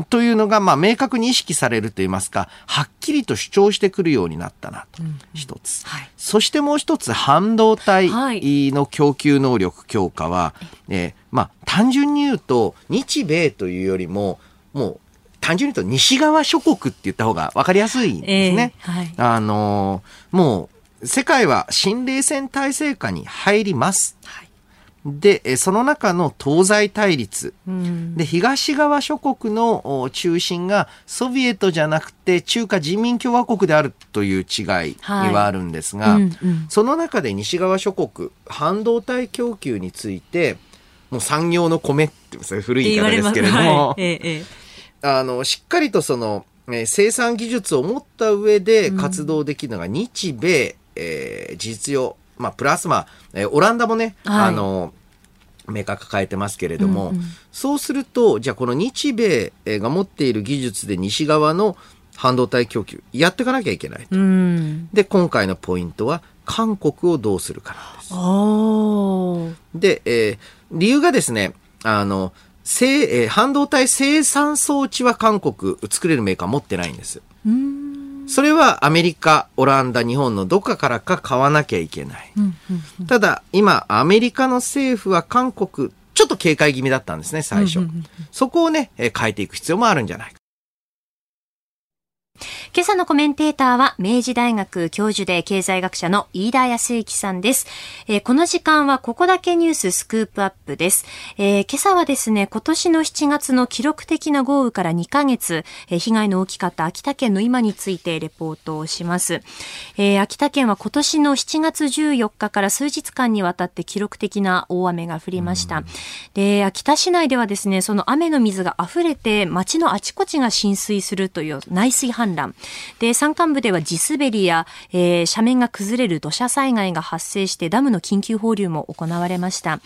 というのが、まあ、明確に意識されると言いますか、はっきりと主張してくるようになったなと。一つ、はい。そしてもう一つ、半導体の供給能力強化は、はい、えー、まあ、単純に言うと、日米というよりも、もう、単純に言うと西側諸国って言った方が分かりやすいんですね。えーはい、あのー、もう、世界は新冷戦体制下に入ります。はいで、その中の東西対立、うん、で東側諸国の中心がソビエトじゃなくて中華人民共和国であるという違いにはあるんですが、はいうんうん、その中で西側諸国半導体供給についてもう産業の米って古い言い方ですけれども、はい。ええ、あのしっかりとその、えー、生産技術を持った上で活動できるのが日米、えー、実用まあ、プラスまあ、えー、オランダもね、はい、あの、メーカー抱えてますけれども、うんうん、そうすると、じゃあこの日米が持っている技術で西側の半導体供給、やっていかなきゃいけないと。うん、で、今回のポイントは、韓国をどうするかなんです。で、えー、理由がですね、あの、えー、半導体生産装置は韓国作れるメーカー持ってないんです。うんそれはアメリカ、オランダ、日本のどっかからか買わなきゃいけない。ただ、今、アメリカの政府は韓国、ちょっと警戒気味だったんですね、最初。そこをね、変えていく必要もあるんじゃないか。今朝のコメンテーターは明治大学教授で経済学者の飯田康之さんです。えー、この時間はここだけニューススクープアップです。えー、今朝はですね、今年の7月の記録的な豪雨から2ヶ月、えー、被害の大きかった秋田県の今についてレポートをします。え秋田県は今年の7月14日から数日間にわたって記録的な大雨が降りました。で、秋田市内ではですね、その雨の水が溢れて街のあちこちが浸水するという内水氾濫。で、山間部では地滑りや、えー、斜面が崩れる土砂災害が発生してダムの緊急放流も行われました。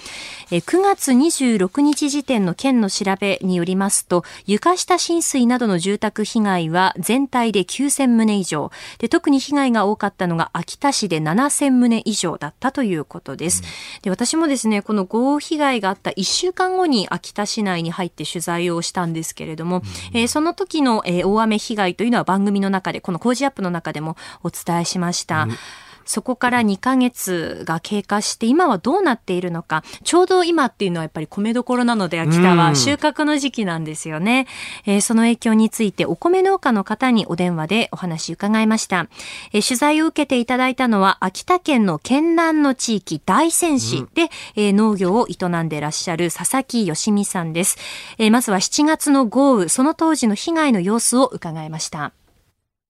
えー、9月26日時点の県の調べによりますと、床下浸水などの住宅被害は全体で9000棟以上。で、特に被害が多かったのが秋田市で7000棟以上だったということです。で、私もですね、この豪雨被害があった1週間後に秋田市内に入って取材をしたんですけれども、えー、その時の、えー、大雨被害というのは番組の中で、この工事アップの中でもお伝えしました。うんそこから2ヶ月が経過して今はどうなっているのか、ちょうど今っていうのはやっぱり米どころなので秋田は収穫の時期なんですよね。えー、その影響についてお米農家の方にお電話でお話伺いました。えー、取材を受けていただいたのは秋田県の県南の地域大仙市で、えー、農業を営んでいらっしゃる佐々木義美さんです。えまずは7月の豪雨、その当時の被害の様子を伺いました。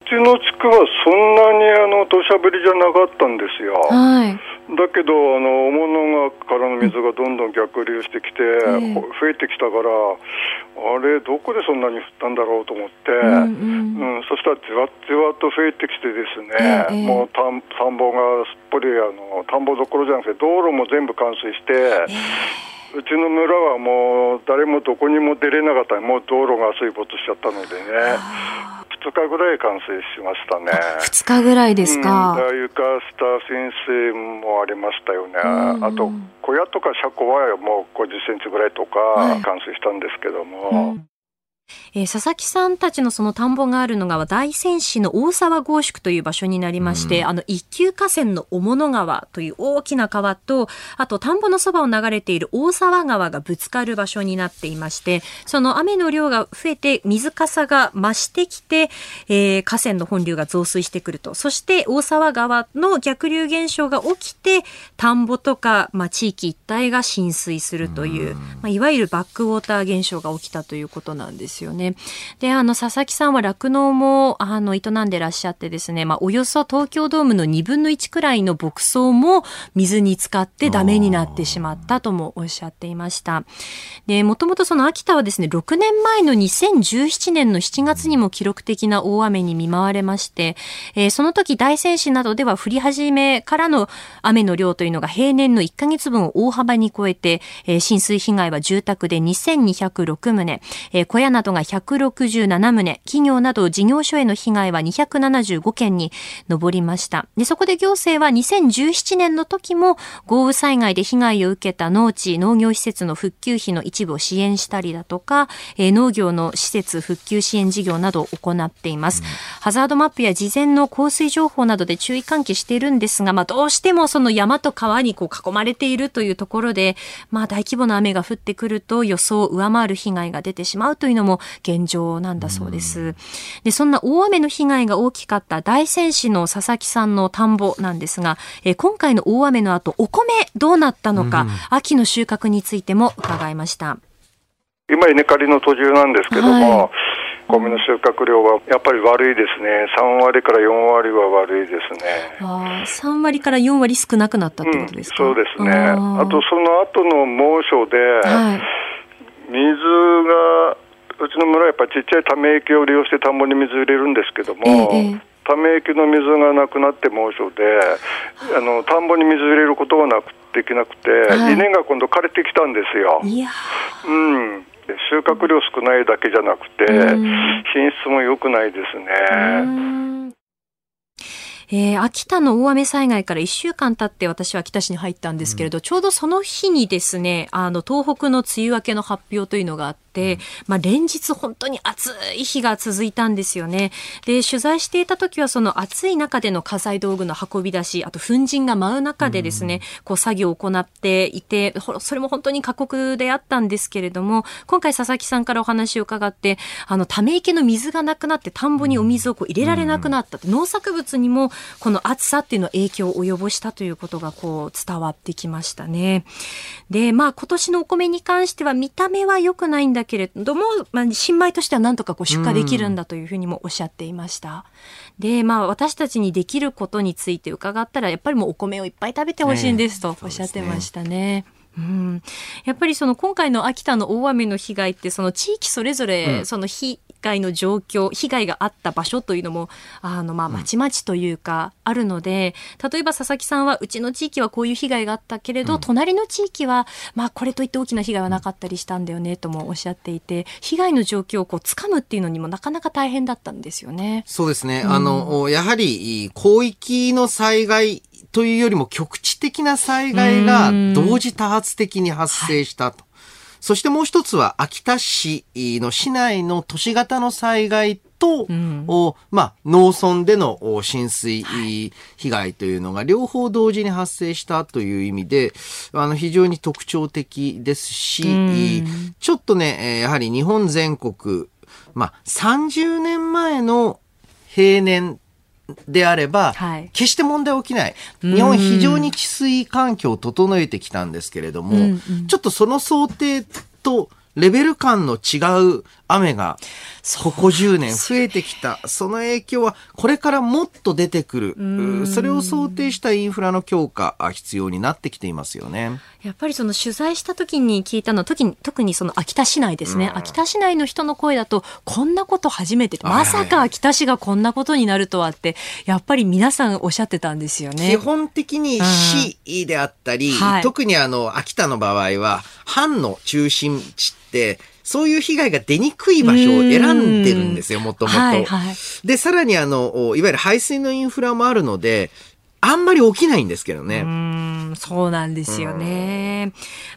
ちの地区はそんなにあの土砂降りじゃなかったんですよ。はい。だけど、あの、大物川からの水がどんどん逆流してきて、ええ。増えてきたから、あれ、どこでそんなに降ったんだろうと思って、うんうん。そしたらじわじわと増えてきてですね、ええもう田ん田んぼがすっぽりあの、田んぼどころじゃなくて、道路も全部冠水して、うちの村はもう誰もどこにも出れなかった、もう道路が水没しちゃったのでね、2日ぐらい冠水しましたね。二日ぐらいですうん、か。だから床下浸水もありましたよね、うんあと小屋とか車庫はもう50センチぐらいとかはい。冠水したんですけども、うんえー佐々木さんたちのその田んぼがあるのが大仙市の大沢合宿という場所になりまして、あの一級河川の小物川という大きな川と、あと田んぼのそばを流れている大沢川がぶつかる場所になっていまして、その雨の量が増えて水かさが増してきて、えー河川の本流が増水してくると。そして大沢川の逆流現象が起きて、田んぼとか、まあ、地域一帯が浸水するという、まあ、いわゆるバックウォーター現象が起きたということなんですですよね。で、あの、佐々木さんは酪農も、あの、営んでらっしゃってですね、まあ、およそ東京ドームの2分の1くらいの牧草も水に浸かってダメになってしまったともおっしゃっていました。で、もともとその秋田はですね、6年前の2017年の7月にも記録的な大雨に見舞われまして、えーその時大仙市などでは降り始めからの雨の量というのが平年の1ヶ月分を大幅に超えて、えー浸水被害は住宅で2206棟、えー小屋などが167棟、企業など事業所への被害は275件に上りました。で、そこで行政は2017年の時も豪雨災害で被害を受けた農地、農業施設の復旧費の一部を支援したりだとか、えー農業の施設復旧支援事業などを行っています。ハザードマップや事前の降水情報などで注意喚起しているんですが、まあどうしてもその山と川にこう囲まれているというところで、まあ大規模な雨が降ってくると予想を上回る被害が出てしまうというのも現状なんだそうです。で、そんな大雨の被害が大きかった大仙市の佐々木さんの田んぼなんですが、えー今回の大雨の後、お米どうなったのか、秋の収穫についても伺いました。今、稲刈りの途中なんですけども、はい米の収穫量はやっぱり悪いですね、3割から4割は悪いですね。ああ、3割から4割少なくなったってことですか、そうですね。あと、その後の猛暑で、はい。水が、うちの村はやっぱりちっちゃいため池を利用して田んぼに水入れるんですけども、ええため池の水がなくなって猛暑で、あ。の田んぼに水入れることがなくできなくて、はい。稲が今度枯れてきたんですよ。いやうん。収穫量少ないだけじゃなくて、うん。品質も良くないですね。えー秋田の大雨災害から1週間経って私は秋田市に入ったんですけれど、ちょうどその日にですね、あの、東北の梅雨明けの発表というのがあって、まあ、連日本当に暑い日が続いたんですよね。で、取材していた時はその暑い中での家財道具の運び出し、あと粉塵が舞う中でですね、こう作業を行っていて、ほそれも本当に過酷であったんですけれども、今回佐々木さんからお話を伺って、あの、ため池の水がなくなって田んぼにお水をこう入れられなくなったって、農作物にもこの暑さっていうのは影響を及ぼしたということがこう伝わってきましたね。で、まあ今年のお米に関しては見た目は良くないんだけれども、まあ新米としてはなんとかこう出荷できるんだというふうにもおっしゃっていました。で、まあ私たちにできることについて伺ったら、やっぱりもうお米をいっぱい食べてほしいんですとおっしゃってましたね。うん、やっぱりその今回の秋田の大雨の被害ってその地域それぞれその被害の状況、被害があった場所というのもあのまあまちまちというかあるので、例えば佐々木さんはうちの地域はこういう被害があったけれど、隣の地域はまあこれといって大きな被害はなかったりしたんだよねともおっしゃっていて被害の状況をこう掴むっていうのにもなかなか大変だったんですよね。そうですね。あの、やはり、広域の災害というよりも局地的な災害が同時多発的に発生したと。そしてもう一つは秋田市の市内の都市型の災害と、おまあ、農村でのお浸水被害というのが両方同時に発生したという意味で、あの、非常に特徴的ですし、ちょっとね、えーやはり日本全国、まあ、30年前の平年であれば、はい。決して問題起きない。日本非常に治水環境を整えてきたんですけれども、ちょっとその想定とレベル感の違う雨が、ここ10年増えてきた。その影響は、これからもっと出てくる。それを想定したインフラの強化、必要になってきていますよね。やっぱりその取材した時に聞いたのは、特に、特にその秋田市内ですね。秋田市内の人の声だと、こんなこと初めて、まさか秋田市がこんなことになるとはって、やっぱり皆さんおっしゃってたんですよね。基本的に市であったり、はい、特にあの、秋田の場合は、藩の中心地って、そういう被害が出にくい場所を選んでるんですよ、もともと。で、さらにあの、いわゆる排水のインフラもあるので、あんまり起きないんですけどね。うん、そうなんですよね。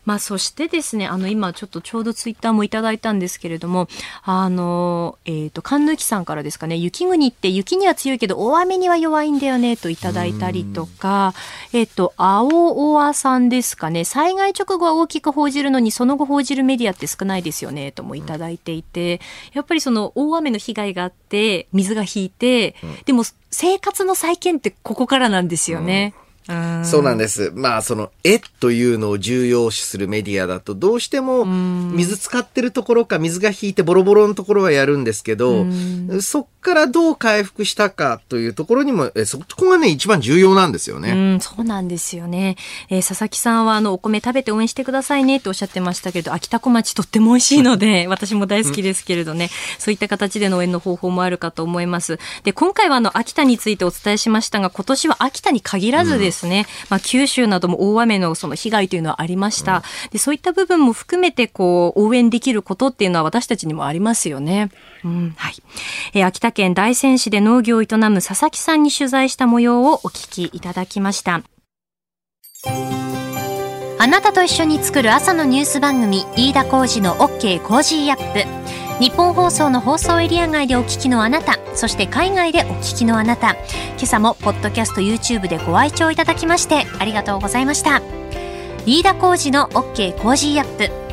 まあ、そしてですね、あの、今ちょっとちょうどツイッターもいただいたんですけれども、あの、えっ、ー、と、神抜さんからですかね、雪国って雪には強いけど大雨には弱いんだよね、といただいたりとか、えっ、ー、と、青尾さんですかね、災害直後は大きく報じるのに、その後報じるメディアって少ないですよね、ともいただいていて、やっぱりその大雨の被害があって、水が引いて、でも生活の再建ってここからなんですよね。うんそうなんです。まあ、その、絵というのを重要視するメディアだと、どうしても、水使ってるところか、水が引いてボロボロのところはやるんですけど、そっからどう回復したかというところにも、えそこがね、一番重要なんですよね。うん、そうなんですよね。えー、佐々木さんは、あの、お米食べて応援してくださいねっておっしゃってましたけど、秋田小町とっても美味しいので、私も大好きですけれどね、そういった形での応援の方法もあるかと思います。で、今回はあの、秋田についてお伝えしましたが、今年は秋田に限らずですね、うん、まあ、九州なども大雨のその被害というのはありました。で、そういった部分も含めて、こう、応援できることっていうのは私たちにもありますよね。うん、はい。えー、秋田県大仙市で農業を営む佐々木さんに取材した模様をお聞きいただきました。あなたと一緒に作る朝のニュース番組、飯田浩二の OK コージーアップ。日本放送の放送エリア外でお聞きのあなた、そして海外でお聞きのあなた、今朝もポッドキャスト YouTube でご愛聴いただきましてありがとうございました。飯田浩二の OK Cozy up。